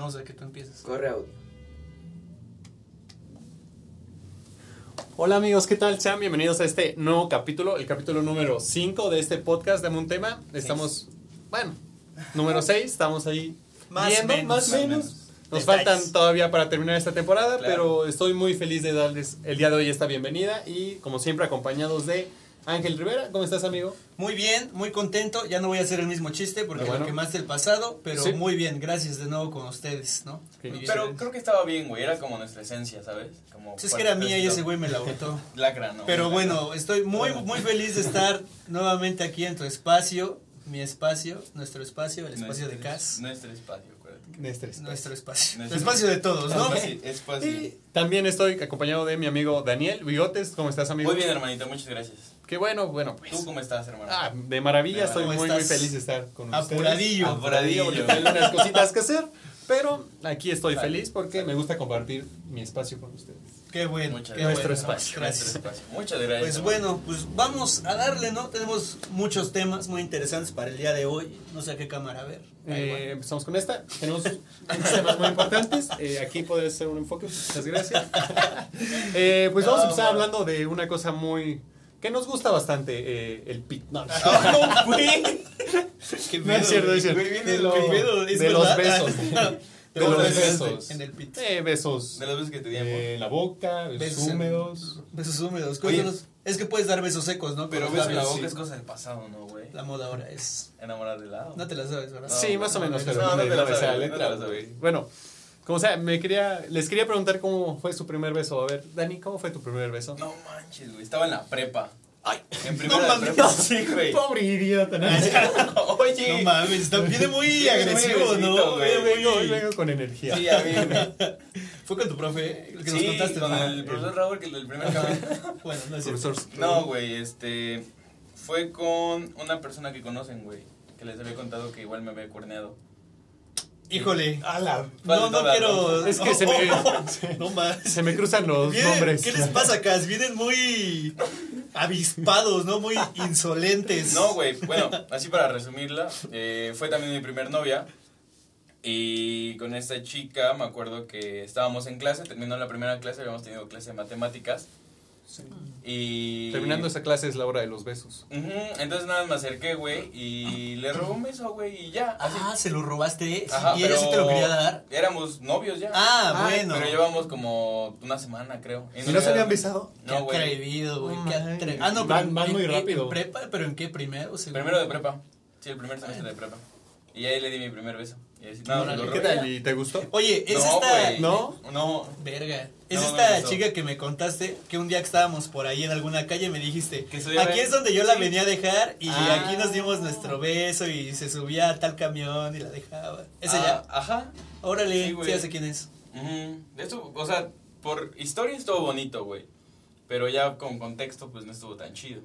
No, o sea, que tú empieces. Corre audio. Hola amigos, ¿qué tal? Sean bienvenidos a este nuevo capítulo, el capítulo número 5 de este podcast de un tema. Estamos, bueno, número 6, estamos ahí Más viendo, menos. más menos. menos. Nos Detalles. faltan todavía para terminar esta temporada, Claro. pero estoy muy feliz de darles el día de hoy esta bienvenida y como siempre acompañados de Ángel Rivera. ¿Cómo estás amigo? Muy bien, muy contento. Ya no voy a hacer el mismo chiste porque bueno. lo quemaste el pasado, pero Sí. muy bien. Gracias de nuevo con ustedes, ¿no? Bien. Pero creo que estaba bien, güey. Era como nuestra esencia, ¿sabes? Como Pues es que era mía y ese güey me la botó. Lacra, ¿no? Pero Lacra. bueno, estoy muy, muy feliz de estar nuevamente aquí en tu espacio, mi espacio, nuestro espacio, el espacio de Nuestro- Cas. Nuestro espacio, acuérdate. Nestres. Nuestro espacio. El Nuestro- espacio de todos, ¿no? Espacio, espacio. Y también estoy acompañado de mi amigo Daniel Bigotes. ¿Cómo estás amigo? Muy bien, hermanito. Muchas gracias. Qué bueno, bueno pues. ¿Tú cómo estás, hermano? Ah, de maravilla, estoy ¿Cómo muy, muy feliz de estar con ustedes. Apuradillo. Apuradillo, tengo unas cositas que hacer, pero aquí estoy feliz porque me gusta compartir mi espacio con ustedes. Qué bueno. Muchas qué Nuestro bueno. espacio. Gracias. Nuestro espacio. Muchas gracias. Pues bueno, pues vamos a darle, ¿no? Tenemos muchos temas muy interesantes para el día de hoy. No sé a qué cámara ver. Eh, empezamos con esta. Tenemos temas muy importantes. Eh, aquí puede ser un enfoque. Muchas gracias. Eh, pues vamos a empezar hablando de una cosa muy que nos gusta bastante, eh, el pit. No, no. No, güey. Qué No es cierto, no es cierto. Güey, De lo- es de los besos. De De los los besos. besos. En el pit. Eh, besos. De las veces que te di amor. Eh, la boca, besos Besos húmedos. Besos húmedos. Oye. Cuéntanos. Es que puedes dar besos secos, ¿no? Pero Con beso los en la boca sí. es cosa del pasado, ¿no, güey? La moda ahora es. Enamorar de lado. No te la sabes, ¿verdad? No, sí, más o no, menos, no, pero no, no, no te la sabes. Bueno, como sea, me quería, les quería preguntar cómo fue su primer beso. A ver, Dani, ¿cómo fue tu primer beso? No manches, güey. Estaba en la prepa. Ay, En primera de mames. prepa. Sí, güey. pobre idiota. ¿no? Oye. No mames, está, viene muy agresivo, ¿no? güey. Hoy vengo, hoy vengo con energía. Sí, a mí, güey. Fue con tu profe, el que nos Sí, contaste. con ¿no? el profesor Raúl, que el primer cabrón. Bueno, no es. Profesor. No, güey, este. Fue con una persona que conocen, güey. Que les había contado que igual me había cuerneado. Híjole. Ala, ¿Cuál No, no quiero. Es que se me, No más. se me cruzan los Vienen- nombres. ¿Qué les pasa, Cas? Vienen muy avispados, ¿no? Muy insolentes. No, güey, bueno, así para resumirla, eh, fue también mi primer novia. Y con esta chica me acuerdo que estábamos en clase, terminó la primera clase, habíamos tenido clase de matemáticas. Sí. Y. Terminando esa clase es la hora de los besos. Ujú, entonces nada más me acerqué, güey, y le robé un beso, güey, y ya. Así. Ah, se lo robaste. Ajá, y ella sí te lo quería dar. Éramos novios ya. Ah, bueno. Pero llevamos como una semana, creo. ¿Y no se habían besado? Qué No, güey. atrevido, güey. No qué mames. atre- Ah, no, Van- pero van en- muy en- rápido. ¿En prepa? ¿Pero en qué? ¿Primero o segundo? Primero de prepa. Sí, el primer semestre de prepa. Y ahí le di mi primer beso. No, ya. ¿Y te gustó? Oye, es no, esta... ¿No? No. Verga. Es No, esta no chica que me contaste que un día que estábamos por ahí en alguna calle me dijiste, Que soy aquí es donde yo la Sí. venía a dejar y Ah. aquí nos dimos nuestro beso y se subía a tal camión y la dejaba. Ese Ah, ya. Ajá. Órale, sí, ya sé quién es. Ujú. Esto, o sea, por historia estuvo bonito, güey. Pero ya con contexto, pues no estuvo tan chido.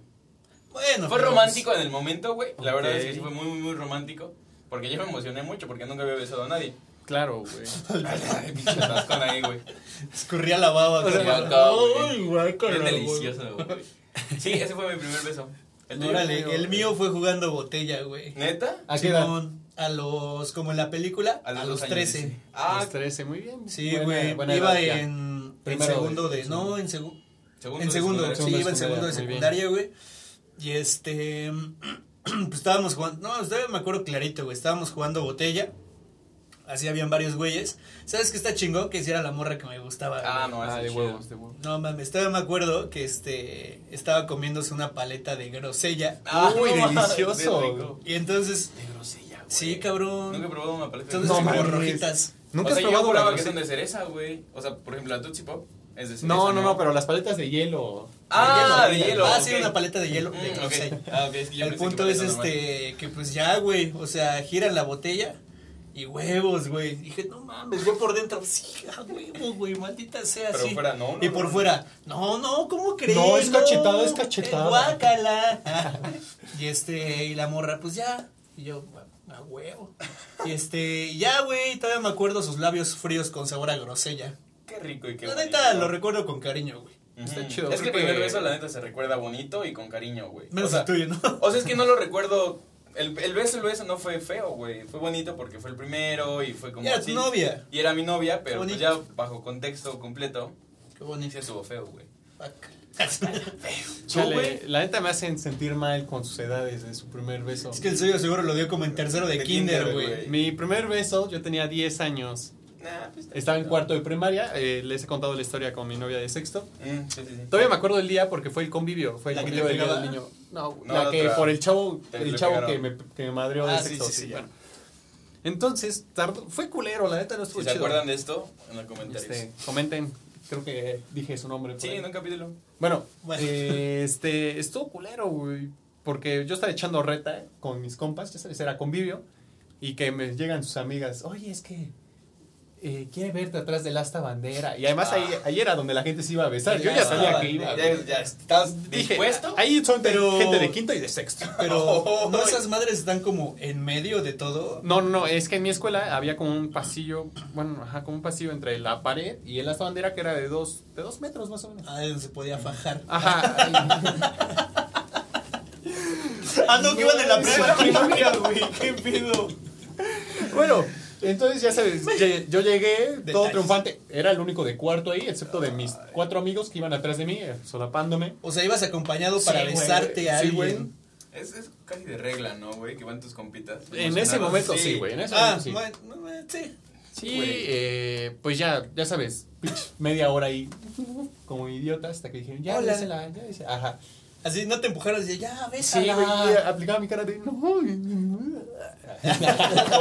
Bueno. Fue romántico en el momento, güey. La verdad es que sí fue muy, muy, muy romántico. Porque yo me emocioné mucho porque nunca había besado a nadie. Claro, güey. Ahí, Escurría la baba. O sea, acá. Ay, güey. delicioso, güey. Sí, ese fue mi primer beso. ¿El? Órale, el mío fue jugando botella, güey. ¿Neta? ¿A qué edad? A los, como en la película, a los, años, 13. dice. Ah, Ah, 13, muy bien. Sí, Buena- güey. buena Iba en, en segundo de-. No, en segundo. segundo en de segundo, sí, Segundo de iba en segundo de secundaria, güey. Y este. Pues estábamos jugando. No, todavía me acuerdo clarito, güey. Estábamos jugando botella. Así habían varios güeyes. ¿Sabes qué está chingón? Que si era la morra que me gustaba. Ah, güey. no, Ah, de chido. huevos, de huevos. No mames, todavía me acuerdo que este. Estaba comiéndose una paleta de grosella. Ah, Uy, no delicioso. rico. Y entonces. De grosella, güey. Sí, cabrón. Nunca he probado una paleta de Entonces, No, grosella. rojitas. ¿Nunca o sea, has yo probado juraba la que son grosella? de cereza, güey. O sea, por ejemplo, la Tootsie Pop es de cereza. No, no, no, pero las paletas de hielo. Ah, de hielo. Ah, ok. sí, una paleta de hielo. Mm, de ok. grosella. Ah, ok, es que yo El que punto es normal. este, que pues ya, güey, o sea, giran la botella y huevos, güey. Dije, no mames, yo por dentro, sí, a huevos, güey, maldita sea, Pero sí. fuera, no, no, Y por no. fuera, no, no, ¿cómo crees? No, es cachetada, es cachetada. guácala. y este, y la morra, pues ya. Y yo, a huevo. Y este, ya, güey, todavía me acuerdo sus labios fríos con sabor a grosella. Qué rico y qué la bonito. neta, lo recuerdo con cariño, güey. Está chido, Es que el primer beso, la neta, se recuerda bonito y con cariño, güey. Menos o sea, el tuyo, ¿no? O sea, es que no lo recuerdo el, el beso, el beso no fue feo, güey. Fue bonito porque fue el primero y fue como Era tu novia. Y era mi novia, pero pues ya bajo contexto completo, Qué sí bonito. estuvo feo, güey. Chale, güey? la neta me hacen sentir mal con sus edades de su primer beso. Es que el suyo seguro lo dio como en tercero de, De kinder, güey. Mi primer beso, yo tenía 10 años. Nah, pues, Estaba en cuarto de primaria, eh, les he contado la historia con mi novia de sexto. Mm, sí, sí, sí. Todavía me acuerdo del día porque fue el convivio, fue el ¿La que convivio del día del niño. No, No, la la que otra. por el chavo, el chavo que me, que me madreó de Ah, sí, sexto. sí, bueno. Entonces, tardó- fue culero, la neta no estuvo Si se chido. acuerdan de esto, en los comentarios. Este, comenten, creo que dije su nombre. por Sí, ahí. en un capítulo. Bueno, Bueno. eh, este, estuvo culero, güey. Porque yo estaba echando reta con mis compas, ya sabes, era convivio. Y que me llegan sus amigas, oye, es que eh, quiere verte atrás del asta bandera. Y además ahí, ahí era donde la gente se iba a besar. Yo ya Ah, sabía que iba. Ya, ya estás Dije, dispuesto. ahí son Pero- gente de quinto y de sexto. Pero no esas madres están como en medio de todo. No, no, no, es que en mi escuela había como un pasillo, bueno, ajá, como un pasillo entre la pared y el asta bandera que era de dos, de dos metros más o menos. Ah, donde se podía fajar. Ajá. Ah, no, que iban en la güey. ¿Qué pedo? Bueno, entonces ya sabes, yo llegué todo triunfante. Era el único de cuarto ahí, excepto de mis cuatro amigos que iban atrás de mí, eh, solapándome. O sea, ibas acompañado para Sí, güey. besarte a Sí, alguien. güey. Es, es casi de regla, ¿no, güey? Que van tus compitas. En ese momento sí, güey. En ese Ah, momento sí. bueno, bueno, sí. Sí, güey. eh, pues ya, ya sabes, media hora ahí, como idiota, hasta que dijeron, ya, Hola. désela, ya, désela. Ajá. Así no te empujaron y ya, Sí, bésala. güey, aplicaba mi cara de, no, Como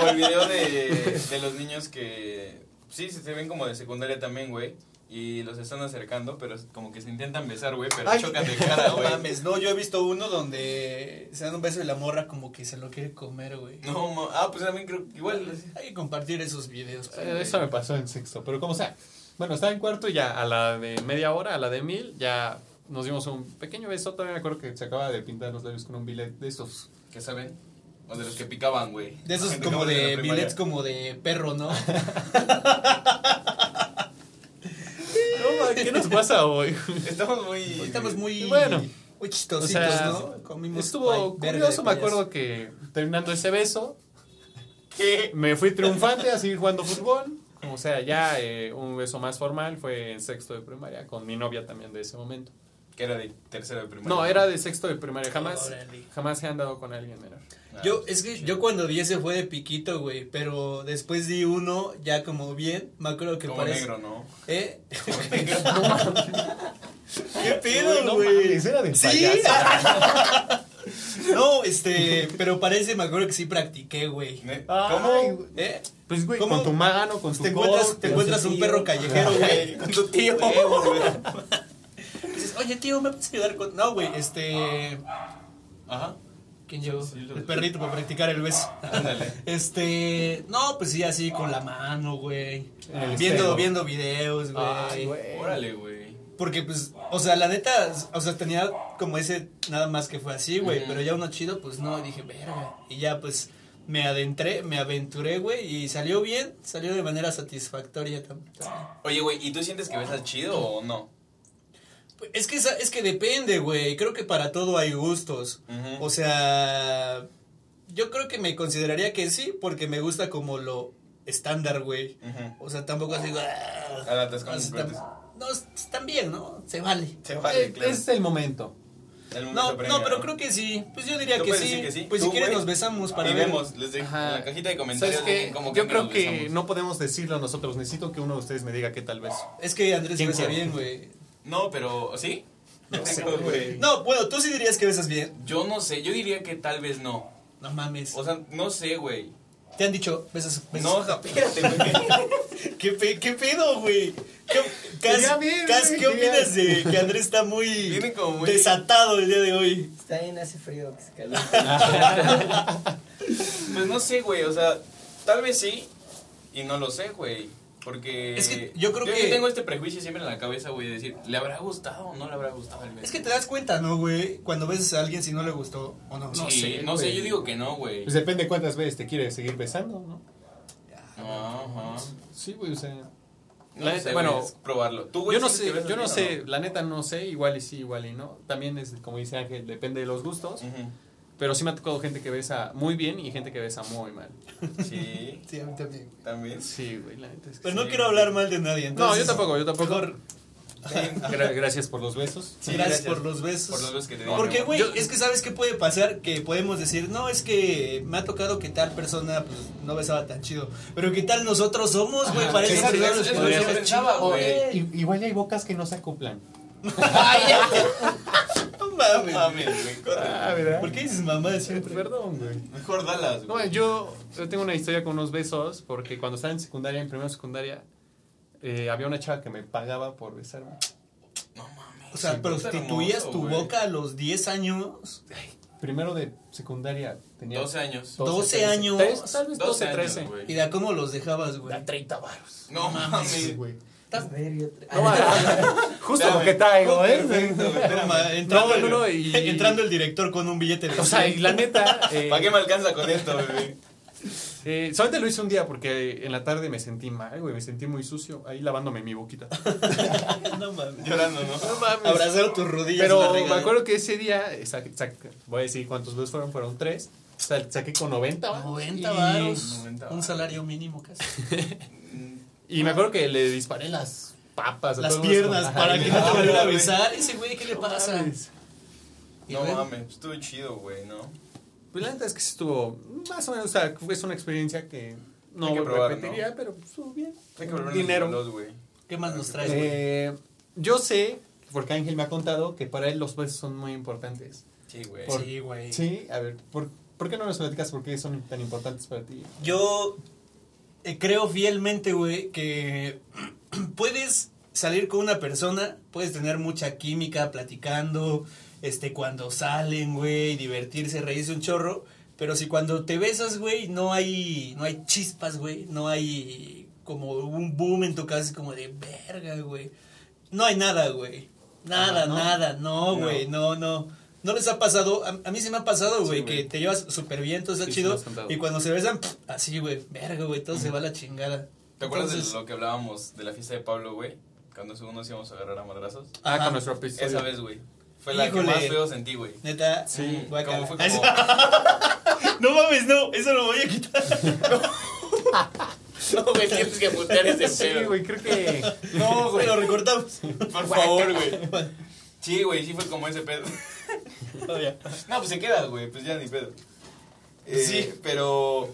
el video de, de los niños que. Sí, se se ven como de secundaria también, güey. Y los están acercando, pero como que se intentan besar, güey, pero Ay, chocan de cara, No güey. mames, no, yo he visto uno donde se dan un beso y la morra como que se lo quiere comer, güey. No, ah, pues también creo que igual. Hay que compartir esos videos. pues, Eh, güey. Eso me pasó en sexto, pero como sea. Bueno, estaba en cuarto y ya a la de media hora, a la de mil, ya nos dimos un pequeño beso. Todavía me acuerdo que se acaba de pintar los labios con un billet de estos. ¿Qué saben? O de los que picaban, güey. De esos como de primaria. billets como de perro, ¿no? No, ¿qué nos pasa hoy? Estamos muy. Estamos muy, Bueno. muy O chistositos, sea, ¿no? Comimos estuvo curioso, de me acuerdo que terminando ese beso, que me fui triunfante a seguir jugando fútbol. O sea, ya eh, un beso más formal fue en sexto de primaria, con mi novia también de ese momento. Que era de tercero de primaria. No, era de sexto de primaria, jamás, Órale. jamás he andado con alguien menor. Ah, Yo, es que yo cuando di ese fue de piquito, güey, pero después di uno ya como bien, me acuerdo que Como parece... negro, ¿no? ¿Eh? Como negro. ¿Qué pedo, No güey? mames, era del Sí. no, este, pero parece, me acuerdo que sí practiqué, güey. ¿Cómo? ¿Eh? Pues, güey, ¿Cómo? con tu mano, con tu Te encuentras, te encuentras un tío. perro callejero, güey, con tu tío. Güey. Dices, oye, tío, ¿me puedes ayudar con...? No, güey, este... Ajá. ¿Quién llegó? Sí, El perrito para practicar el beso. Ándale. Este, no, pues sí, así con la mano, güey. El Viendo, espejo. viendo videos, güey. Ay, güey. Órale, güey. Porque, pues, o sea, la neta, o sea, tenía como ese nada más que fue así, güey. Pero ya uno chido, pues no, dije, verga. Y ya, pues, me adentré, me aventuré, güey. Y salió bien, salió de manera satisfactoria tam- también. Oye, güey, ¿y tú sientes que besas chido o no? Es que, esa- es que depende, güey. Creo que para todo hay gustos. O sea, yo creo que me consideraría que sí, porque me gusta como lo estándar, güey. O sea, tampoco así, ah, A la tascón o sea, completo. tam- No, están bien, ¿no? Se vale. Se vale, Eh, claro. Es el momento. El momento No, no, pero creo que sí. Pues yo diría que sí. que. Pues si quieres nos besamos para y ver. vemos, les dejo Ajá. en la cajita de comentarios. Dejen cómo Yo creo que besamos. no podemos decirlo nosotros. Necesito que uno de ustedes me diga qué tal vez. Es que Andrés ¿Quién besa bien, güey. No, pero ¿sí? No sé, güey. No, bueno, tú sí dirías que besas bien. Yo no sé, yo diría que tal vez no. No mames. O sea, no sé, güey. Te han dicho, besas. besas. No, espérate, güey. ¿Qué, pe- qué pedo, güey? ¿Qué, Cas, Cas, ¿qué opinas de que Andrés está muy, Viene como muy- desatado el día de hoy? Está bien, hace frío, que se calienta. Pues no sé, güey, o sea, tal vez sí y no lo sé, güey. Porque Es que yo creo que- tengo este prejuicio siempre en la cabeza, güey, de decir, ¿le habrá gustado o no le habrá gustado el beso? Es que te das cuenta, ¿no, güey? Cuando besas a alguien si no le gustó o no. no sé, no sé, yo digo que no, güey. Pues depende cuántas veces te quieres seguir besando, ¿no? Ajá. Sí, güey, o sea. No La neta, bueno, bueno, es probarlo. ¿Tú, güey, Yo no sé, yo no sé, la neta no sé, igual y sí, igual y no. También es, como dice Ángel, depende de los gustos. Ujú. Pero sí me ha tocado gente que besa muy bien y gente que besa muy mal. Sí, Sí, a mí también. también. Sí, güey, la neta es que Pero sí. no quiero hablar mal de nadie. No, yo entonces, tampoco, yo tampoco. mejor, Gra- Gracias por los besos. Sí, gracias, gracias. por los besos. Por los besos que te dimos. Porque, güey, es que sabes qué puede pasar, que podemos decir, no, es que me ha tocado que tal persona pues no besaba tan chido, pero que tal nosotros somos, güey, parece que no nos eso podría yo ser pensaba, chido, güey. I- Igual hay bocas que no se acoplan. No No mames. mames, güey. corre. Ah, ¿verdad? ¿Por qué dices mamá siempre? Perdón, güey. Mejor dalas, No, güey. yo, yo tengo una historia con unos besos porque cuando estaba en secundaria, en primera secundaria, eh, había una chava que me pagaba por besarme. No mames. O sea, Sí, prostituías hermoso, tu güey. boca a los 10 años. Primero de secundaria tenía 12 años. 12 años. Tres, tal vez 12 12, años, 13. güey. ¿Y de a cómo los dejabas, güey? Da 30 varos. No mames. Sí, güey. ¿Estás? No, justo Espérame. lo que traigo, ¿eh? Ma, entrando, No, no, no, el, y- entrando el director con un billete de O sea, y la neta. eh, ¿Para qué me alcanza con esto, bebé? eh, solamente lo hice un día porque en la tarde me sentí mal, güey. Me sentí muy sucio ahí lavándome mi boquita. No mames. Llorando, ¿no? No mames. Abrazar tus rodillas. Pero en la me acuerdo que ese día, eh, sa- sa- voy a decir cuántos besos fueron, fueron tres. O sea, saqué con 90 varos. 90 Y- varos. 90 Un salario mínimo casi. Y me acuerdo que le disparé las papas. a Las piernas para que no te volviera a besar. Ese güey, ¿qué le No pasa? No mames, estuvo chido, güey, ¿no? Pues la neta es que sí estuvo más o menos, o sea, es una experiencia que no que probar, repetiría, ¿no? pero estuvo bien. Hay que Dinero. los güey. ¿Qué más nos traes, güey? Eh, yo sé, porque Ángel me ha contado, que para él los besos son muy importantes. Sí, güey. Sí, güey. Sí, a ver, ¿por, ¿por qué no nos platicas por qué son tan importantes para ti? Yo eh, creo fielmente, güey, que puedes salir con una persona, puedes tener mucha química platicando, este, cuando salen, güey, divertirse, reírse un chorro, pero si cuando te besas, güey, no hay, no hay chispas, güey, no hay como un boom en tu casa, como de verga, güey. No hay nada, güey. Nada, nada, no, No. güey, no, no. ¿No les ha pasado? A, a mí se me ha pasado, Sí, güey, que te llevas súper bien, todo está Sí, sí chido. y cuando se besan, pff, así, güey, verga, güey, todo se va a la chingada. ¿Te acuerdas Entonces, de lo que hablábamos de la fiesta de Pablo, güey? Cuando según nos íbamos a agarrar a madrazos. Ah, Ajá. con nuestro episodio. Esa vez, güey. Fue la Híjole. que más feo sentí, güey. Neta, Sí. Como fue como... no mames, no, eso lo voy a quitar. No, güey, tienes que mutear ese Sí, pedo. güey, creo que... No, güey. lo recortamos. Por favor, güey. Sí, güey, sí fue como ese pedo. Ya. No, pues se queda, güey, pues ya ni pedo. Eh, Sí. Pero,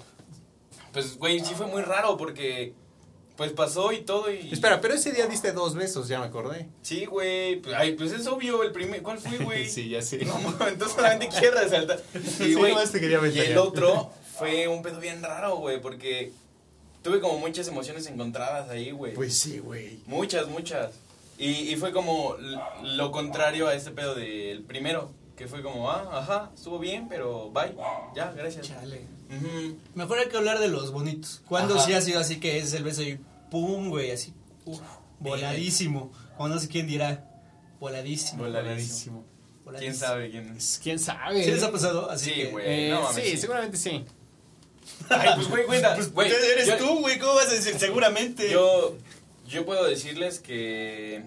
pues, güey, sí fue muy raro porque, pues pasó y todo y... Espera, pero ese día diste dos besos, ya me acordé. Sí, güey, pues, ay, pues es obvio, el primer, ¿cuál fue, güey? Sí, ya sé. No, entonces solamente quiero resaltar. Sí, Y, güey, nomás te quería y el otro fue un pedo bien raro, güey, porque tuve como muchas emociones encontradas ahí, güey. Pues sí, güey. Muchas, muchas. Y, y fue como lo contrario a este pedo del primero, que fue como, ah, ajá, estuvo bien, pero bye, ya, gracias. Chale. Ujú. Mejor hay que hablar de los bonitos. ¿Cuándo Ajá. sí ha sido así que es el beso y pum, güey, así, uf, voladísimo? O no sé quién dirá, voladísimo. Voladísimo. voladísimo. ¿Quién sabe quién es? ¿Quién sabe? ¿Sí les ha pasado? Así Sí, güey. Eh, No sí, sí. seguramente sí. Ay, pues, güey, cuenta. Pues güey, eres yo- tú, güey, ¿cómo vas a decir? Seguramente. Yo, yo puedo decirles que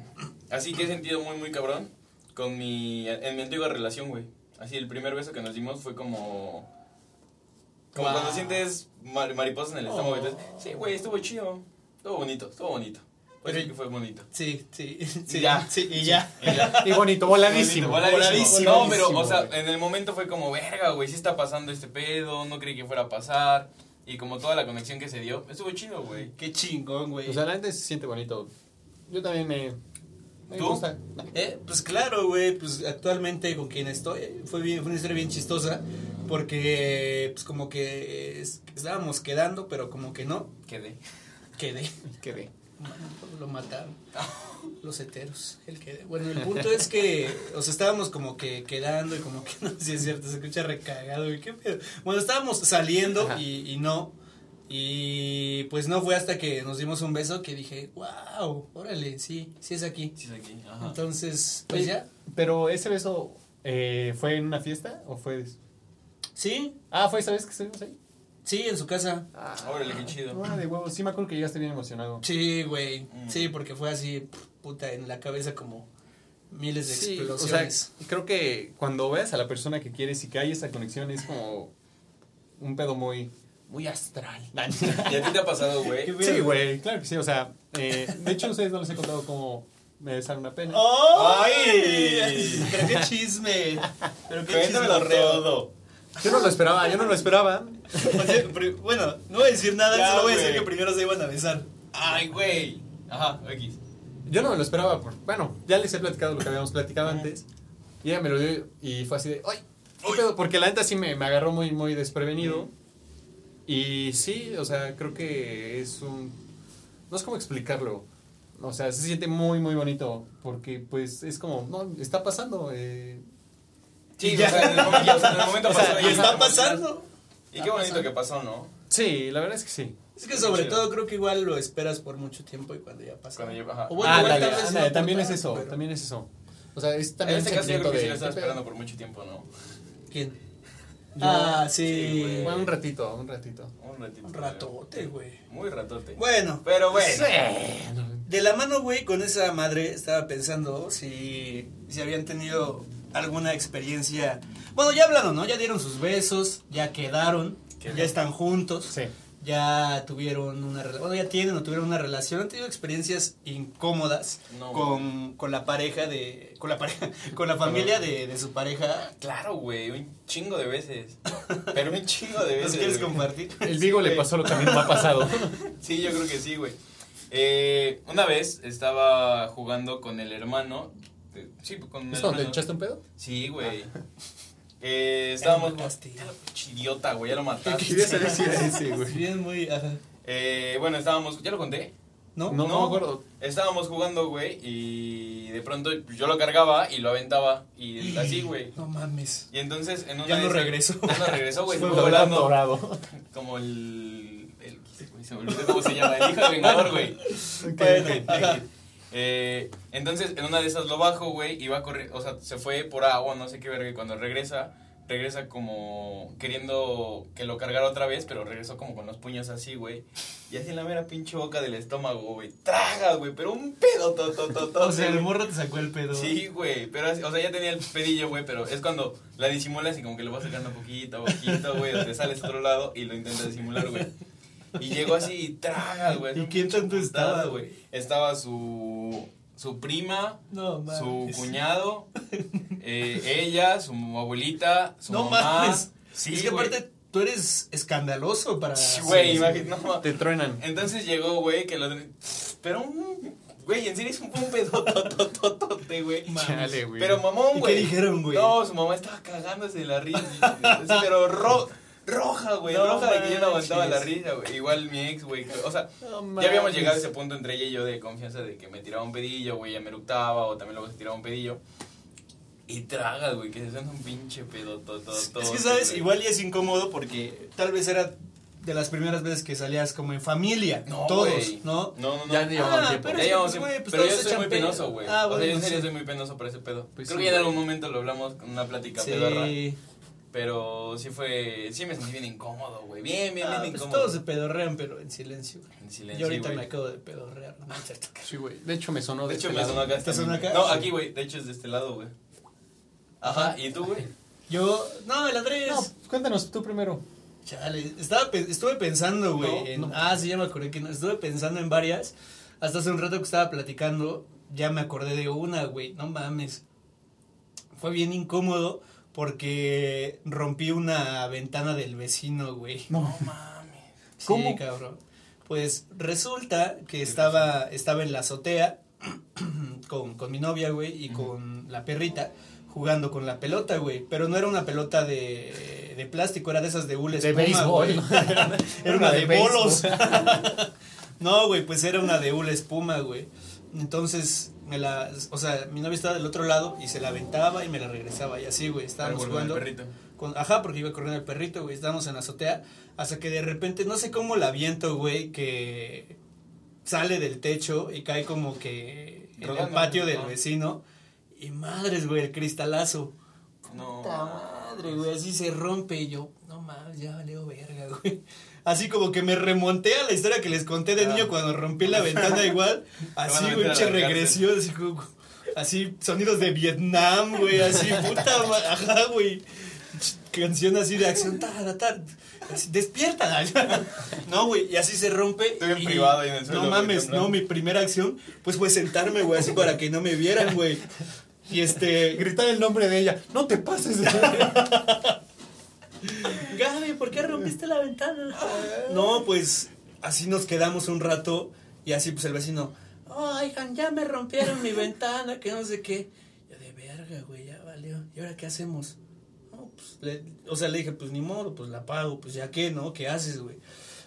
así que he sentido muy, muy cabrón con mi, en mi antigua relación, güey. Así, el primer beso que nos dimos fue como... Como Wow. cuando sientes mar- mariposas en el estómago. Oh. y entonces, sí, güey, estuvo chido. Estuvo bonito, estuvo bonito. Pues sí que fue bonito. Sí, sí, sí. ya. Sí, y ya. Y ya. Y bonito, voladísimo. Voladísimo. No, pero, o sea, en el momento fue como, verga, güey, sí está pasando este pedo, no creí que fuera a pasar. Y como toda la conexión que se dio, estuvo chido, güey. Qué chingón, güey. O sea, la gente se siente bonito. Yo también me... me ¿Tú? gusta. Eh, pues claro, güey, pues actualmente con quien estoy fue bien, fue una historia bien chistosa porque pues como que es- estábamos quedando, pero como que no, Quedé. quedé, Quedé. lo mataron. Los heteros, el que Bueno, el punto es que, o sea, estábamos como que quedando y como que no si es cierto, se escucha recagado y qué pedo. Bueno, estábamos saliendo y, y no. Y pues no fue hasta que nos dimos un beso que dije, wow, órale, sí, sí es aquí. Sí, es aquí. Ajá. Entonces, pues Oye, ya, Pero ese beso eh, fue en una fiesta o fue... sí, Ah, fue esa vez que estuvimos ahí. sí, en su casa. Ah, Órale, qué chido. Ah, de huevo. Sí me acuerdo que llegaste bien emocionado. Sí, güey. Mm. Sí, porque fue así, puta, en la cabeza como miles de Sí, o sea, explosiones. creo que cuando veas a la persona que quieres y que hay esa conexión es como un pedo muy, muy astral. ¿Y a ti te ha pasado, güey? Sí, güey, claro que sí. O sea, eh, de hecho, a ustedes no les he contado cómo me sale una pena. ¡Ay! Pero qué chisme. Pero qué chisme todo. Yo no lo esperaba, yo no lo esperaba. O sea, pri- bueno, no voy a decir nada, Ya, solo voy a decir que primero se iban a besar. Ay, güey. Ajá, X. Yo no me lo esperaba. Por, bueno, ya les he platicado lo que habíamos platicado antes. Y ella me lo dio y fue así de, ¡ay! ¿qué pedo?". Porque la neta sí me, me agarró muy, muy desprevenido. Y sí, o sea, creo que es un... No sé cómo explicarlo. O sea, se siente muy, muy bonito. Porque, pues, es como, no, está pasando. eh, Sí, Ya. o sea, en el momento, en el momento O sea, pasó, y está pasando. Y qué bonito que pasó, ¿no? Sí, la verdad es que sí. Es que sobre todo creo que igual lo esperas por mucho tiempo y cuando ya pasa. Cuando ya-. O bueno, Ah, igual ándale, no también es eso, pero- también es eso. O sea, es En también este el caso yo creo que sí lo estaba esperando por mucho tiempo, ¿no? ¿Quién? Yo- ah, Sí, sí. un ratito, un ratito. Un ratito. Un ratote, güey. Muy ratote. Bueno, Pero bueno. de la mano, güey, con esa madre estaba pensando si, si habían tenido alguna experiencia. Bueno, ya hablaron, ¿no? Ya dieron sus besos, ya quedaron, Qué ya están juntos. Sí. Ya tuvieron una relación, bueno, ya tienen o tuvieron una relación, han tenido experiencias incómodas No, con, con la pareja de, con la pareja, con la familia de, de su pareja. Claro, güey, un chingo de veces. Pero un chingo de veces. ¿Nos quieres güey. compartir? El Vigo le Güey. pasó lo que a mí me ha pasado. Sí, yo creo que sí, güey. Eh, una vez estaba jugando con el hermano. eh, Sí, con el ¿Es cuando te hermano. echaste un pedo? Sí, güey. Eh, estábamos. Idiota, güey, ya lo mataste. Quería saber si era ese, güey. Bien, muy, ajá. Eh, bueno, estábamos. ¿Ya lo conté? ¿No? No, no me acuerdo. Estábamos jugando, güey, y de pronto yo lo cargaba y lo aventaba. Y así, güey. No mames. Y entonces en una Ya no regresó. Ya no regresó, güey. Fue volando. dorado. como el. el güey, se me olvidó cómo se llama. El hijo del vengador, güey. Bueno, ajá. Eh, entonces, en una de esas lo bajo, güey, y va a correr, o sea, se fue por agua, no sé qué verga, y cuando regresa, regresa como queriendo que lo cargara otra vez, pero regresó como con los puños así, güey, y así en la mera pinche boca del estómago, güey, traga, güey, pero un pedo, to, to, to, to, O sea, el morro te sacó el pedo. Sí, güey, pero, así- o sea, ya tenía el pedillo, güey, pero es cuando la disimulas y como que lo vas sacando poquito a poquito, güey, o te sales a otro lado y lo intentas disimular, güey. Y llegó así y traga, güey. ¿Y quién tanto estaba, güey? Estaba su, su prima, No su cuñado, eh, ella, su abuelita, su No mamá. mames. Sí, es que aparte tú eres escandaloso para. Güey, imagínate, no, Te truenan. Entonces llegó, güey, que lo... Pero un... Güey, en serio es un, un pedototototote, güey. Chale, güey. Pero mamón, ¿Y güey. qué dijeron, güey? No, su mamá estaba cagándose de la risa. Pero ro- roja, güey. No roja de que yo no aguantaba la risa, güey. Igual mi ex, güey. O sea, No ya habíamos llegado a ese punto entre ella y yo de confianza de que me tiraba un pedillo, güey, ya me eructaba, o también luego se tiraba un pedillo. Y tragas, güey, que se suena un pinche pedo todo, todo, Es que, ¿sabes? Igual y es incómodo porque tal vez era de las primeras veces que salías como en familia. No, todos. ¿no? No, no, no. Ya llevamos Ah, tiempo. pero que, llevamos pues, pues, pero yo soy muy penoso, güey. Ah, o sea, bueno, yo en serio sí. soy muy penoso por ese pedo. Pues Creo sí, que ya en algún momento lo hablamos con una plática pedorra. Pero sí fue. Sí me sentí bien incómodo, güey. Bien, bien, Ah, bien pues incómodo. todos se pedorrean, pero en silencio. güey. En silencio. Yo ahorita güey. me acabo de pedorrear, ¿no? Es cierto. Sí, güey. De hecho, me sonó De de hecho, este me lado. sonó acá. ¿Te sonó acá? No, aquí, güey. De hecho, es de este lado, güey. Ajá. ¿Y tú, güey? Yo, no, el Andrés. No, cuéntanos tú primero. Chale, estaba, estuve pensando, güey. No, en- no. Ah, sí, ya me acordé que no. Estuve pensando en varias. Hasta hace un rato que estaba platicando, ya me acordé de una, güey. No mames. Fue bien incómodo porque rompí una ventana del vecino, güey. No. mames. Sí, ¿Cómo? cabrón. Pues resulta que estaba, estaba en la azotea con, con mi novia, güey, y con la perrita jugando con la pelota, güey. Pero no era una pelota de, de plástico, era de esas de hule De béisbol. Era una de bolos. no, güey, pues era una de hule espuma, güey. Entonces, me la, o sea, mi novia estaba del otro lado y se la aventaba y me la regresaba y así, güey. Estábamos jugando. perrito. Con- ajá, porque iba corriendo el perrito, güey. Estábamos en la azotea. Hasta que de repente, no sé cómo la viento, güey, que sale del techo y cae como que en el patio del ¿no? vecino. Y madres, güey, el cristalazo. No. Puta madre, güey, así se rompe y yo, no mames, ya valió verga, güey. Así como que me remonté a la historia que les conté de Ah. niño cuando rompí la ventana igual. Así, güey, regresión, así como... Así, sonidos de Vietnam, güey, así, puta, ajá, güey. Canción así de acción, ta, ta, ta, así, despierta. No, güey, y así se rompe. Estoy en y- privado ahí en el suelo, No mames, no, mi primera acción, pues fue sentarme, güey, así para que no me vieran, güey. Y este, Gritar el nombre de ella. No te pases de... Gaby, ¿por qué rompiste la ventana? No, pues así nos quedamos un rato y así pues el vecino, oigan, ya me rompieron mi ventana, que no sé qué. Yo de verga, güey, ya valió. ¿Y ahora qué hacemos? No, pues, o sea, le dije, pues ni modo, pues la pago, pues ya qué, ¿no? ¿Qué haces, güey?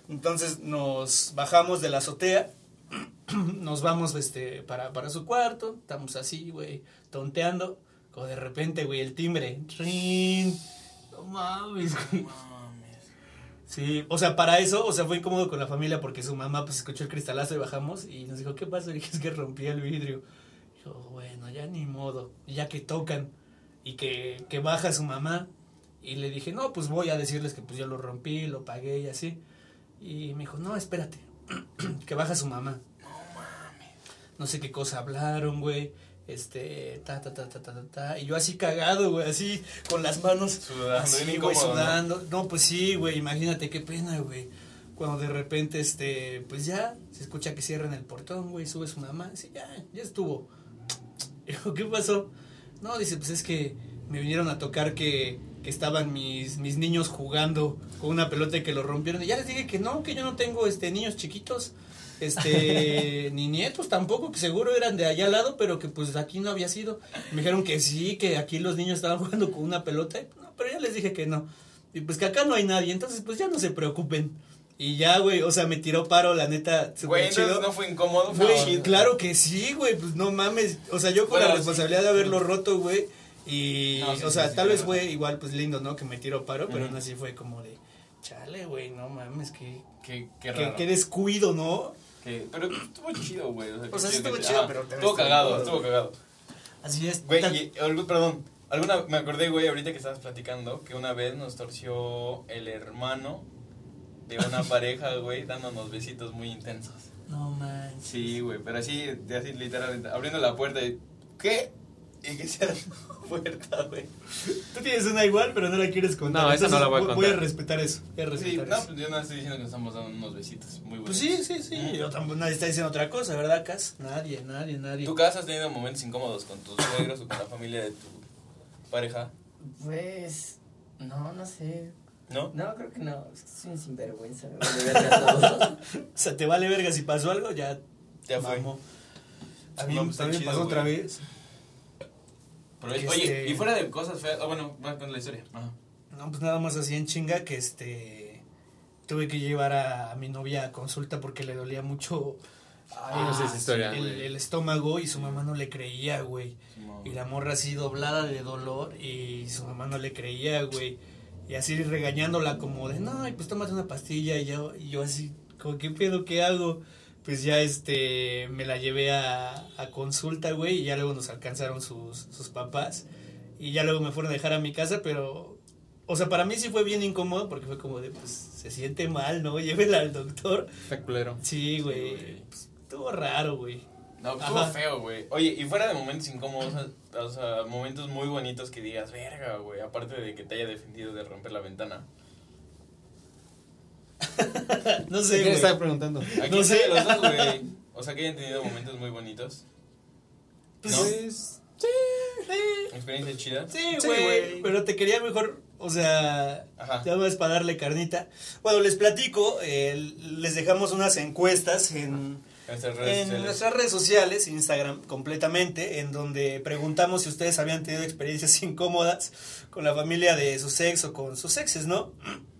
Entonces nos bajamos de la azotea, nos vamos este, para, para su cuarto, estamos así, güey, tonteando. Como de repente, güey, el timbre. ¡Rin! No mames, güey. Sí, o sea, para eso, o sea, fue incómodo con la familia porque su mamá pues escuchó el cristalazo y bajamos y nos dijo, ¿qué pasa? Y dije, es que rompí el vidrio. Dijo, bueno, ya ni modo, Y ya que tocan y que, que baja su mamá y le dije, no, pues voy a decirles que pues yo lo rompí, lo pagué y así. Y me dijo, no, espérate, que baja su mamá. No sé qué cosa hablaron, güey. Este, ta, ta, ta, ta, ta, ta, ta. Y yo así cagado, güey, así, con las manos Sudando, así, sudando. ¿no? pues sí, güey, imagínate qué pena, güey. Cuando de repente, este, pues ya, se escucha que cierran el portón, güey, sube su mamá, sí, ya, ya estuvo. ¿qué pasó? No, dice, pues es que me vinieron a tocar que, que estaban mis, mis niños jugando con una pelota y que lo rompieron. Y ya les dije que no, que yo no tengo, este, niños chiquitos este ni nietos tampoco que seguro eran de allá al lado pero que pues aquí no había sido me dijeron que sí que aquí los niños estaban jugando con una pelota no, pero ya les dije que no y pues que acá no hay nadie entonces pues ya no se preocupen y ya güey o sea me tiró paro la neta Güey, no fue incómodo. fue Güey, chido. claro que sí, güey, pues no mames. O sea, yo con Bueno, la sí. responsabilidad de haberlo roto, güey. Y, No, sí, o sea, sí, tal vez claro. fue igual, pues lindo, ¿no? Que me tiró paro, pero aún así fue como de, chale, güey, no mames, que, Qué, qué qué descuido, ¿no? Pero estuvo chido, güey. O sea, O sea, sí estuvo chido, ah, pero te Estuvo cagado, todo, estuvo cagado. Así es. Güey, y, perdón. Alguna, me acordé, güey, ahorita que estabas platicando, que una vez nos torció el hermano de una pareja, güey, dándonos besitos muy intensos. No manches. Sí, güey, pero así, así literalmente, abriendo la puerta y, ¿qué? Y que la puerta, güey. Tú tienes una igual, pero no la quieres contar. No, esa no la voy a contar. a respetar eso. Voy a Sí, respetar no, eso. pues yo no estoy diciendo que nos estamos dando unos besitos muy buenos. Pues sí, sí, sí. Yo tampoco, nadie está diciendo otra cosa, ¿verdad, Cas? Nadie, nadie, nadie. ¿Tu casa has tenido momentos incómodos con tus suegros o con la familia de tu pareja? Pues. No, no sé. ¿No? No, creo que no. Es que soy un sinvergüenza. Me vale verga todo. O sea, te vale verga si pasó algo, ya. Ya fue. A No, mí pues, está también chido, pasó güey. otra vez. Pero, Este- Oye, y fuera de cosas feas, oh, bueno, va con la historia. Ajá. No, pues nada más así en chinga que este tuve que llevar a, a mi novia a consulta porque le dolía mucho Ay, no sé esa historia, el, estómago y su mamá no le creía, güey. Y la morra así doblada de dolor y su mamá no le creía, güey. Y así regañándola como de, no, y pues tómate una pastilla. Y yo, y yo así, como, ¿qué pedo? ¿Qué hago? Pues ya este, me la llevé a, a consulta, güey, y ya luego nos alcanzaron sus, sus papás. Y ya luego me fueron a dejar a mi casa, pero, o sea, para mí sí fue bien incómodo porque fue como de, pues, se siente mal, ¿no? Llévela al doctor. Está culero. Sí, güey. güey. Pues, estuvo raro, güey. No, estuvo Ajá. feo, güey. Oye, y fuera de momentos incómodos, o sea, momentos muy bonitos que digas, verga, güey, aparte de que te haya defendido de romper la ventana. No ¿Qué sé, güey. estaba preguntando? Aquí No sé. los dos, güey. O sea, que hayan tenido momentos muy bonitos. Pues, ¿No? Pues, sí. Experiencia chida. Sí, Sí, güey, pero te quería mejor, o sea, Ajá. ya más para darle carnita. Bueno, les platico, eh, les dejamos unas encuestas en, Nuestras redes en sociales. nuestras redes sociales, Instagram completamente, en donde preguntamos si ustedes habían tenido experiencias incómodas con la familia de su sexo o con sus exes, ¿no?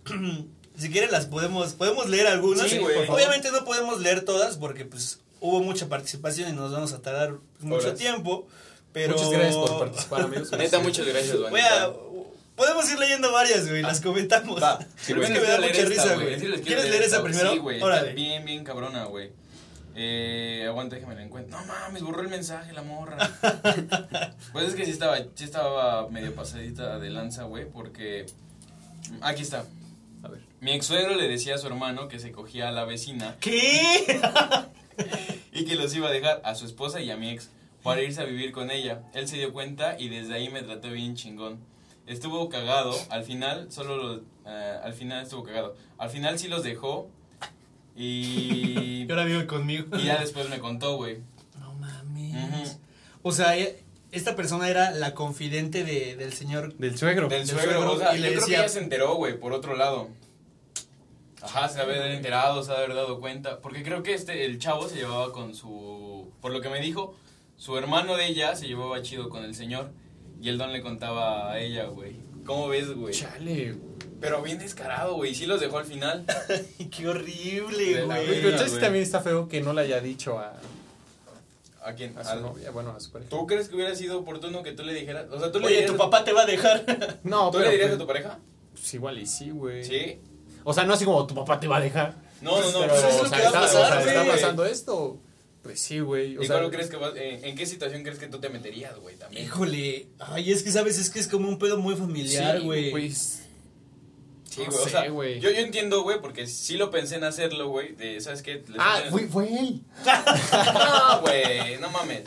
si quieren las podemos, podemos leer algunas. Sí. Obviamente no podemos leer todas porque pues hubo mucha participación y nos vamos a tardar mucho Horas. tiempo. Pero... Muchas gracias por participar, amigos. Neta, muchas gracias, Voy a, Vanessa. podemos ir leyendo varias, güey, las comentamos. Va. Sí, es que me da mucha esta, risa, güey. ¿Quieres leer esa primero? Sí, güey. Bien, bien cabrona, güey. Eh, aguanta, déjame la encuentro. No mames, borró el mensaje la morra. pues es que sí estaba, sí estaba medio pasadita de lanza, güey, porque... Aquí está. Mi ex suegro le decía a su hermano que se cogía a la vecina ¿Qué? y que los iba a dejar a su esposa y a mi ex. para irse a vivir con ella. Él se dio cuenta y desde ahí me trató bien chingón. Estuvo cagado, al final solo los, eh, al final estuvo cagado. Al final sí los dejó y, Y ahora vive conmigo. y ya después me contó, güey. No mames. O sea, esta persona era la confidente de, del señor. Del suegro. Del Del suegro, suegro, o sea, y yo le creo decía- que ella se enteró, güey, por otro lado. Ajá, se había enterado, se había dado cuenta. Porque creo que este, el chavo se llevaba con su. Por lo que me dijo, su hermano de ella se llevaba chido con el señor. Y el don le contaba a ella, güey. ¿Cómo ves, güey? Chale. Pero bien descarado, güey. Sí los dejó al final. Qué horrible, güey. Pero entonces güey. también está feo que no le haya dicho a, ¿A quién? a su Al- novia, bueno, a su pareja. ¿Tú crees que hubiera sido oportuno que tú le dijeras? O sea, tú le Oye, dirías. tu papá te va a dejar. No, ¿Tú le pero, dirías a pues, tu pareja? pues igual y sí, güey. Sí. O sea, no así como tu papá te va a dejar. No, no, no. pero, pues es o lo sea, que va a está, pasar, o sea, está güey. pasando esto. Pues sí, güey. o ¿Y sea, cuál crees que vas, eh, ¿En qué situación crees que tú te meterías, güey? También. Híjole. Ay, es que sabes, es que es como un pedo muy familiar, sí, güey. Pues, Sí, No güey, o sea, güey. yo, yo entiendo, güey, porque sí lo pensé en hacerlo, güey, de, ¿sabes qué? Les ah, fue, fue él. No, güey, no mames.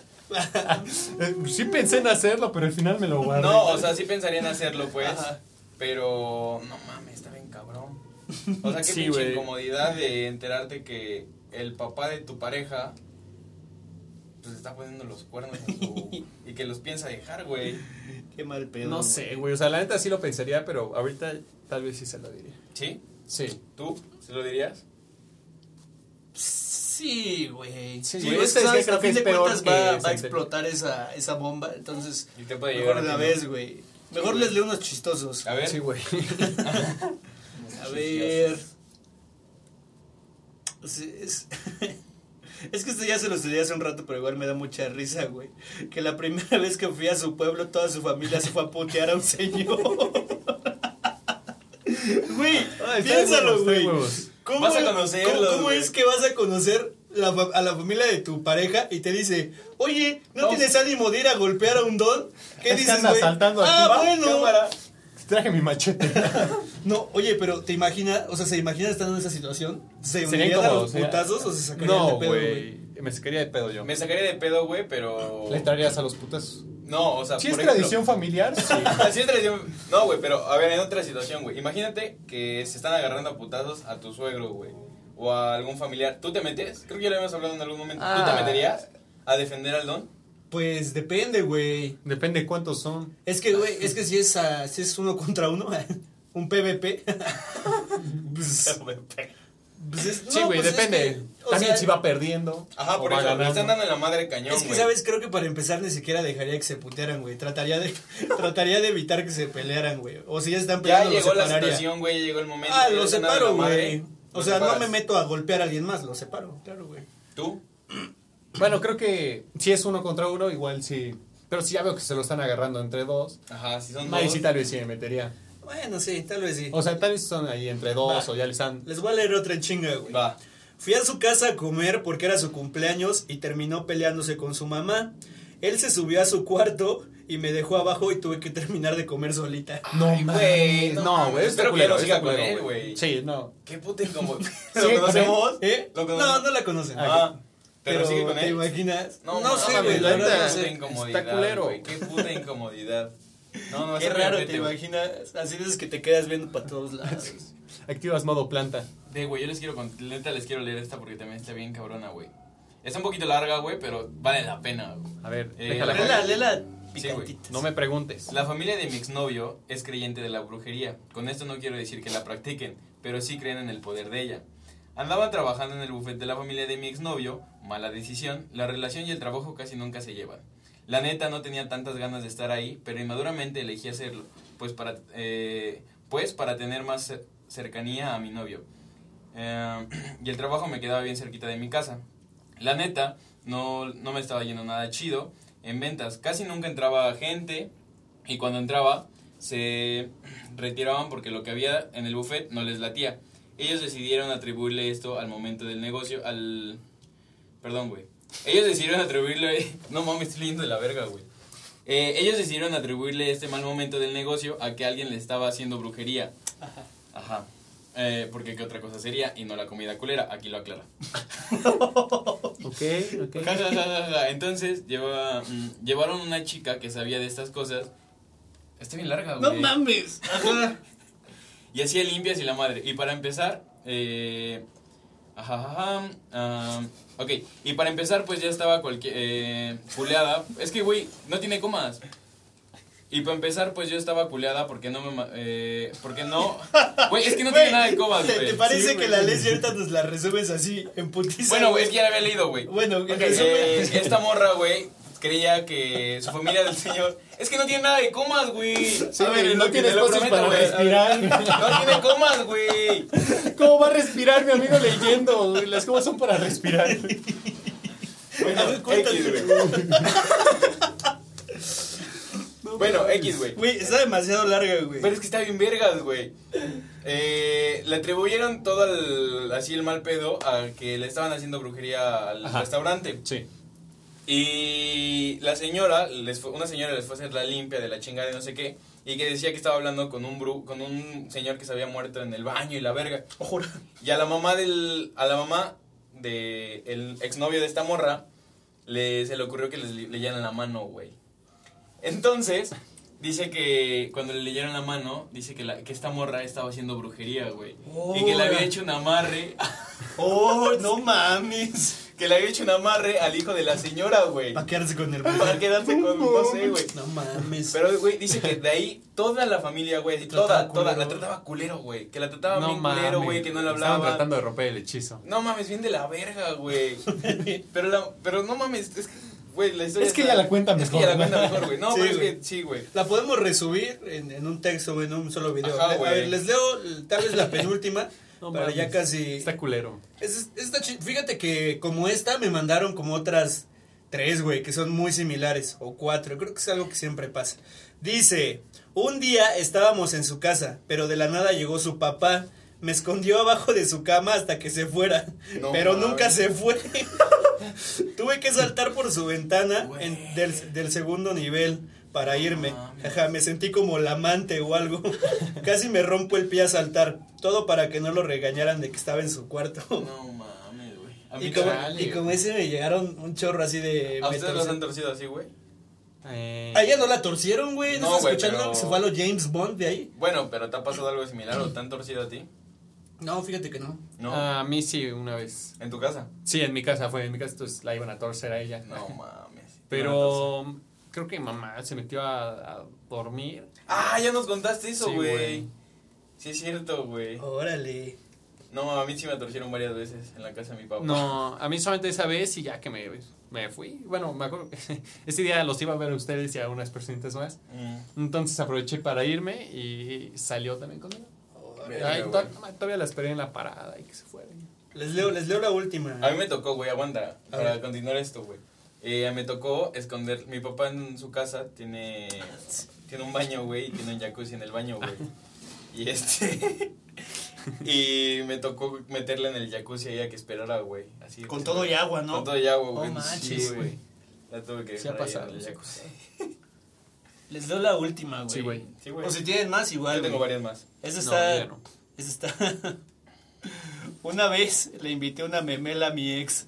Eh, Sí pensé en hacerlo, pero al final me lo guardé. No, o sea, sí pensaría en hacerlo, pues, Ajá. pero no mames, está bien cabrón. O sea, qué Sí, pinche incomodidad de enterarte que el papá de tu pareja pues está poniendo los cuernos a su... y que los piensa dejar, güey. Qué mal pedo. No sé, güey. O sea, la neta sí lo pensaría, pero ahorita tal vez sí se lo diría. ¿Sí? Sí. ¿Tú? ¿Se lo dirías? Sí, güey. Sí, güey, es que sabes, creo a que fin es de cuentas va, a explotar esa, esa bomba, entonces Y te puede mejor llegar ¿no? vez, güey. Mejor les leo unos chistosos. A ver. Sí, güey. A ver. Es, es que esto ya se lo estudié hace un rato, pero igual me da mucha risa, güey. Que la primera vez que fui a su pueblo, toda su familia se fue a putear a un señor. Güey, piénsalo, güey. ¿Cómo, Vas a conocerlos, ¿Cómo, cómo güey. es que vas a conocer la a la familia de tu pareja y te dice, oye, ¿no tienes ánimo de ir a golpear a un don? ¿Qué dices, güey? aquí, Ah, va, bueno. cámara. Traje mi machete. No, oye, pero ¿te imaginas? O sea, ¿se imagina estando en esa situación? ¿Se Sería unirían a los putazos o se sacarían No, de pedo, güey. Me sacaría de pedo yo. Me sacaría de pedo, güey, pero... ¿Le entrarías a los putas? No, o sea, Si es ejemplo- tradición familiar, sí. Así es tradición. No, güey, pero a ver, en otra situación, güey. Imagínate que se están agarrando a putazos a tu suegro, güey. O a algún familiar. ¿Tú te metes? Creo que ya lo habíamos hablado en algún momento. ¿Tú Ah. te meterías a defender al don? Pues depende, güey. Depende cuántos son. Es que, güey, es que si es, ah, si es uno contra uno, un PvP. pues, pues es- Sí, no, güey, pues es depende. que, o También sea, si va perdiendo. Ajá, o por va eso. Ganando. están dando en la madre cañón, Es que, güey. ¿sabes? Creo que para empezar ni siquiera dejaría que se putearan, güey. Trataría de, trataría de evitar que se pelearan, güey. O si ya están Ya peleando, llegó los la situación, güey. ya Llegó el momento. Ah, ya lo separo, güey. O sea, no separas. me meto a golpear a alguien más, lo separo, claro, güey. ¿Tú? Bueno, creo que si es uno contra uno, igual sí. Pero si ya veo que se lo están agarrando entre dos, Ajá, si son ahí dos. sí tal vez sí me metería. Bueno, sí, tal vez sí. O sea, tal vez son ahí entre dos Va. o ya le están... Les voy a leer otra chinga, güey. Va. Fui a su casa a comer porque era su cumpleaños y terminó peleándose con su mamá. Él se subió a su cuarto y me dejó abajo y tuve que terminar de comer solita. No, güey, no güey, Espero que culero, siga con él, güey. Sí, no. Qué puta incómodo. Sí, ¿Lo conocemos? ¿Eh? ¿Lo No, conocemos? no la conocen. Ah, pero, sigue con ¿Te él. imaginas? No, No, sé, güey, la verdad no sé. Está culero. güey, Qué puta incomodidad. No, no, Qué raro, ¿te imaginas? Así de que te quedas viendo para todos lados. Activas modo planta. Ve, güey, yo les quiero, neta les quiero leer esta porque también está bien cabrona, güey. Está un poquito larga, güey, pero vale la pena, güey. A ver, Eh, déjala. la- Lela, lela, Sí. No me preguntes. La familia de mi exnovio es creyente de la brujería. Con esto no quiero decir que la practiquen, pero sí creen en el poder de ella. Andaba trabajando en el buffet de la familia de mi exnovio, mala decisión, la relación y el trabajo casi nunca se llevan. La neta no tenía tantas ganas de estar ahí, pero inmaduramente elegí hacerlo, pues para, eh, pues para tener más cer- cercanía a mi novio. Eh, y el trabajo me quedaba bien cerquita de mi casa. La neta, no, no me estaba yendo nada chido en ventas. Casi nunca entraba gente y cuando entraba se retiraban porque lo que había en el buffet no les latía. Ellos decidieron atribuirle esto al momento del negocio, al... Perdón, güey. Ellos decidieron atribuirle... No mames, estoy leyendo de la verga, güey. Eh, ellos decidieron atribuirle este mal momento del negocio a que alguien le estaba haciendo brujería. Ajá. Eh, porque qué otra cosa sería y no la comida culera, aquí lo aclara. Ok, ok. Entonces lleva, mm, llevaron una chica que sabía de estas cosas. Está bien larga, güey. No mames. Ajá. Y hacía limpias y la madre. Y para empezar, eh, ajá, ajá, ok. Y para empezar, pues ya estaba cualquier, eh, culeada. Es que, güey, no tiene comas. Y para empezar, pues yo estaba culeada porque no me, ma- eh, porque no, güey, es que no tiene nada de comas, ¿Te, güey. te parece Sí, que la lees y ahorita nos la resumes así, en putiza? Bueno, güey, es que ya la había leído, güey. Bueno, en Ok, resumen. eh, esta morra, güey, creía que su familia del señor. Es que no tiene nada de comas, güey. Sí, A ver, no lo que tiene te lo espacios prometo, para güey. respirar. No tiene comas, güey. ¿Cómo va a respirar mi amigo leyendo? güey? Las comas son para respirar. Bueno. X, güey. Bueno, X, güey. Güey, está demasiado larga, güey. Pero es que está bien vergas, güey. Eh, le atribuyeron todo el, así el mal pedo a que le estaban haciendo brujería al Ajá. restaurante. Sí. Y la señora, les fue- una señora les fue a hacer la limpia de la chingada y no sé qué. Y que decía que estaba hablando con un bru, con un señor que se había muerto en el baño y la verga. Ojo. Y a la mamá del, a la mamá de el exnovio de esta morra, le, se le ocurrió que les le- leyeran la mano, güey. Entonces, dice que cuando le leyeron la mano, dice que, la, que esta morra estaba haciendo brujería, güey. Y que le había Ora. hecho un amarre, Oh, no mames. Que le había hecho un amarre al hijo de la señora, güey. Para quedarse con el Para quedarse con, no sé, güey. No mames. Pero, güey, dice que de ahí toda la familia, güey, toda, toda, la trataba culero, güey. Que la trataba No bien culero, güey, que no le Estaban hablaba. tratando de romper el hechizo. No mames, bien de la verga, güey. pero, la, pero no mames, es que, güey, la historia Es que está- ella la cuenta Es que mejor. ella la cuenta mejor, güey. No, Sí, pero es güey. que sí, güey. La podemos resumir en, en un texto o en un solo video. Ajá, a güey. ver, les leo tal vez la penúltima. No para ya casi. Está culero. Es- está chi- Fíjate que como esta me mandaron como otras tres, güey, que son muy similares. O cuatro. Creo que es algo que siempre pasa. Dice, un día estábamos en su casa, pero de la nada llegó su papá. Me escondió abajo de su cama hasta que se fuera. No pero mames. nunca se fue. Tuve que saltar por su ventana en- del, del segundo nivel para irme. mames. Ajá, me sentí como la amante o algo. Casi me rompo el pie a saltar. Todo para que no lo regañaran de que estaba en su cuarto. No mames, güey. A mí Y como, chale, y como ese me llegaron un chorro así de... ¿A ustedes los han torcido así, güey? Eh, A ella no la torcieron, güey. ¿No, No, estás güey, escuchando pero- que se fue a los James Bond de ahí? Bueno, pero ¿te ha pasado algo similar o te han torcido a ti? No, fíjate que no. No. A mí sí, una vez. ¿En tu casa? Sí, en mi casa fue. En mi casa, entonces la iban a torcer a ella. No mames. Pero creo que mamá se metió a, a dormir. Ah, ya nos contaste eso, Sí, güey. güey. Sí, es cierto, güey. Órale. No, a mí sí me torcieron varias veces en la casa de mi papá. No, a mí solamente esa vez y ya que me, me fui. Bueno, me acuerdo que ese día los iba a ver a ustedes y a unas personitas más. Mm. Entonces aproveché para irme y salió también conmigo. Ay, güey. to- todavía la esperé en la parada y que se fuera. Les leo, les leo la última. A mí me tocó, güey, aguanta, A para ver. continuar esto, güey. Eh, me tocó esconder, mi papá en su casa tiene, tiene un baño, güey, y tiene un jacuzzi en el baño, güey. Y este, y me tocó meterle en el jacuzzi a ella que esperara, güey. Así. Con todo y agua, ¿no? Con todo y agua, No güey. manches, Sí, güey. La tuve que Sí ha pasado, en el jacuzzi. Les leo la última, güey. Sí, güey. Sí, güey. O si tienen más, igual. Yo tengo varias más. Esa está... no. esa está... Una vez le invité una memela a mi ex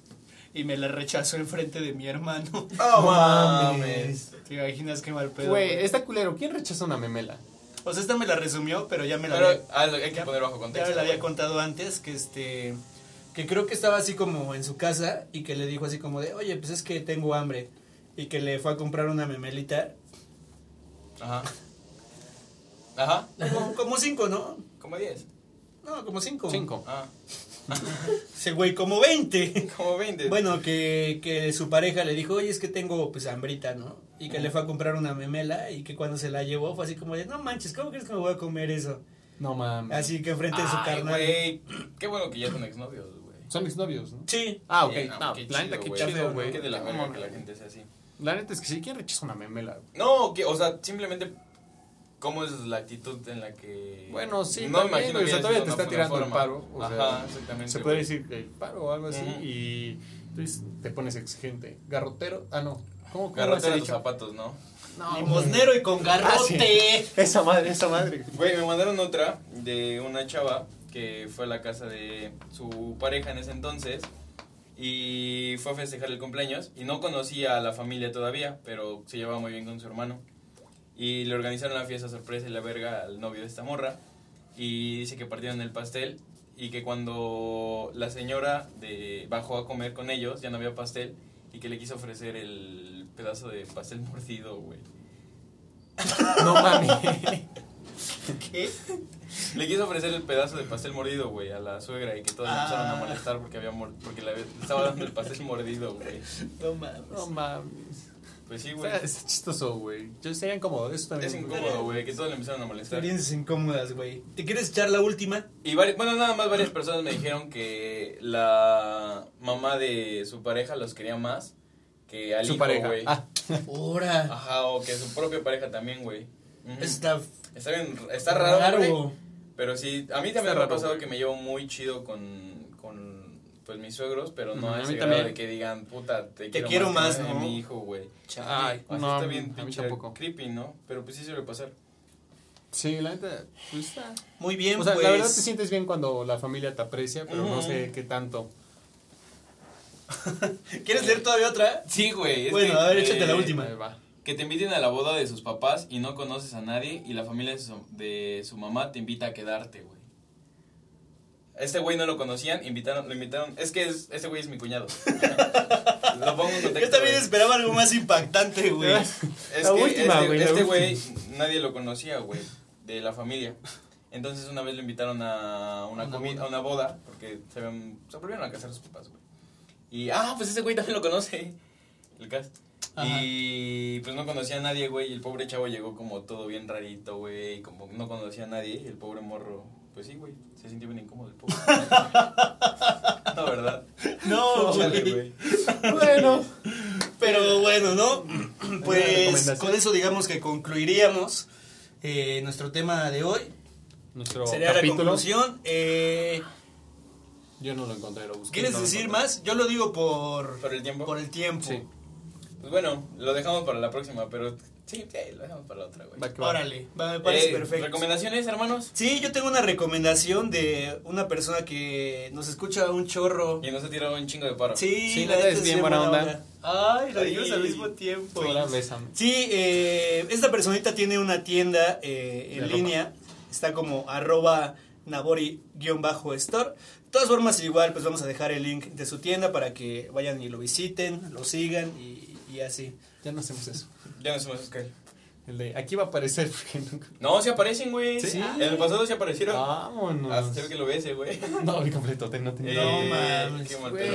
y me la rechazó enfrente de mi hermano. ¡Oh, mames! ¿Te imaginas qué mal pedo? Güey, está culero. ¿Quién rechaza una memela? O sea, esta me la resumió, pero ya me la Pero había, ah, lo- hay que ya- poner bajo ya contexto. me la había contado antes, que este... Que creo que estaba así como en su casa y que le dijo así como de, oye, pues es que tengo hambre. Y que le fue a comprar una memelita. Ajá. Ajá. Como, como cinco, ¿no? Como 10. No, como cinco. Cinco. Ah. Ese güey, como 20. Como 20. Bueno, que, que su pareja le dijo, oye, es que tengo pues hambrita, ¿no? Y que le fue a comprar una memela y que cuando se la llevó fue así como de, no manches, ¿cómo crees que me voy a comer eso? No mames. Así que enfrente de su Ay, carnal. güey. Qué bueno que ya son exnovios, güey. Son mis novios, ¿no? Sí. Ah, ok. No, qué la neta, qué chido, güey. Qué de la verga que la gente sea así. La neta es que sí, ¿quién rechaza una memela? güey? No, que, o sea, simplemente cómo es la actitud en la que... Bueno, sí, no me también, imagino o sea, todavía te está tirando el paro. O sea, Ajá, exactamente. Se puede decir el paro o algo así y entonces te pones exigente. Garrotero, ah, no. ¿Cómo, cómo Garrote has de zapatos, ¿no? No, Limosnero y con garrote. Ah, Esa madre, esa madre. Güey, me mandaron otra de una chava que fue a la casa de su pareja en ese entonces y fue a festejar el cumpleaños y no conocía a la familia todavía, pero se llevaba muy bien con su hermano. Y le organizaron la fiesta sorpresa y la verga al novio de esta morra y dice que partieron el pastel y que cuando la señora de bajó a comer con ellos ya no había pastel y que le quiso ofrecer el pedazo de pastel mordido, güey. No mames. ¿Qué? Le quiso ofrecer el pedazo de pastel mordido, güey, a la suegra y que todos le empezaron a Ah. molestar porque había mor- porque le había- estaba dando el pastel mordido, güey. No mames. No mames. Pues sí, güey. Está- Es chistoso, güey. Yo sería incómodo. Eso también. Es incómodo, güey, que todos le empezaron a molestar. Experiencias incómodas, güey. ¿Te quieres echar la última? Y bueno, nada más varias personas me dijeron que la mamá de su pareja los quería más que al Su hijo, pareja. güey. Ah, Ahora. Ajá, o que su propia pareja también, güey. Está Está bien, está raro, güey. Pero sí, a mí también me ha pasado güey. que me llevo muy chido con, con pues mis suegros, pero no Ujú, a ese grado de que digan, puta, te, Te quiero, quiero más, más, que ¿no? mi hijo, güey. Ay, Así no, está a bien mí pinche tampoco. creepy, ¿no? Pero pues sí suele pasar. sí, la neta. Pues está. muy bien, O sea, pues. la verdad te sientes bien cuando la familia te aprecia, pero no sé qué tanto. ¿Quieres leer todavía otra? Sí, güey. Bueno, que, a ver, échate la eh, última. Ahí va. Que te inviten a la boda de sus papás y no conoces a nadie y la familia de su, de su mamá te invita a quedarte, güey. Este güey no lo conocían, invitaron, lo invitaron. Es que es, este güey es mi cuñado. lo pongo en contexto. Yo también güey. esperaba algo más impactante, güey. Es La que última, este- güey, la este última. güey nadie lo conocía, güey, de la familia. Entonces una vez lo invitaron a una, Una comi- boda. a una boda porque se, habían, se volvieron a casar sus papás, güey. Y ah, pues ese güey también lo conoce. El cast. Ajá. Y pues no conocía a nadie, güey, y el pobre chavo llegó como todo bien rarito, güey, y como no conocía a nadie, y el pobre morro, pues sí, güey, se sintió bien incómodo el pobre. no, ¿verdad? No, güey. Bueno, Pero bueno, ¿no? Pues con eso digamos que concluiríamos eh, nuestro tema de hoy. nuestro Sería la capítulo. conclusión. Eh, Yo no lo encontré, lo busqué. ¿Quieres no decir más? Yo lo digo por, ¿Por el tiempo? por el tiempo. Sí. Pues bueno, lo dejamos para la próxima, pero sí, sí, lo dejamos para la otra, güey. Va. Órale, va, me parece Eh, perfecto. ¿Recomendaciones, hermanos? Sí, yo tengo una recomendación de una persona que nos escucha un chorro. Y nos ha tirado un chingo de paro. Sí, Sí, la es bien buena onda. Ay, lo dijimos al mismo tiempo. Sí, eh, esta personita tiene una tienda eh, en ropa. línea. Está como arroba nabori-store. De todas formas, igual, pues vamos a dejar el link de su tienda para que vayan y lo visiten, lo sigan y, y así. Ya no hacemos eso. Ya no somos Sky. El de aquí va a aparecer porque nunca. No, sí aparecen, güey. ¿Sí? En el pasado sí aparecieron. Vámonos. Hasta se ve que lo ves, güey. No, vi completo, no tenía. No, Eh, mames, Qué mal güey.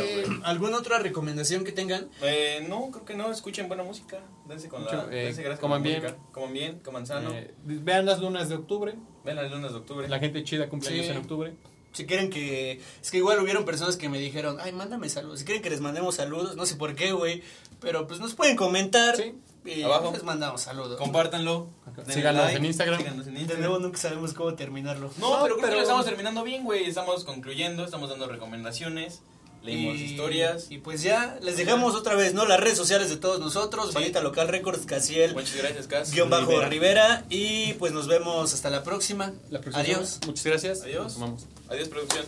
¿Alguna otra recomendación que tengan? Eh, no, creo que no. Escuchen buena música. Dense con la. Mucho, eh, dense gracias coman con la bien. música. Coman bien, coman sano. Eh, vean las lunas de octubre. Ven las lunas de octubre. La gente chida cumpleaños Sí. en octubre. Si quieren que... Es que igual hubieron personas que me dijeron, ay, mándame saludos. Si quieren que les mandemos saludos, no sé por qué, güey. Pero pues nos pueden comentar. Sí. Y Abajo. les mandamos saludos. Compártanlo. Síganos like, en Instagram. Síganos en De Instagram. nuevo nunca sabemos cómo terminarlo. No, No, pero creo que lo estamos terminando bien, güey. Estamos concluyendo, estamos dando recomendaciones, leímos Y- historias. Y pues ya, les dejamos otra vez, ¿no? Las redes sociales de todos nosotros. Sí. Vanita Local Records, Casiel, Muchas gracias, Cas. guion bajo Rivera. Rivera. Y pues nos vemos hasta la próxima. La próxima Adiós. semana. Muchas gracias. Adiós. Nos tomamos. Adiós, producción.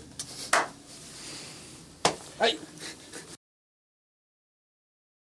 Ay.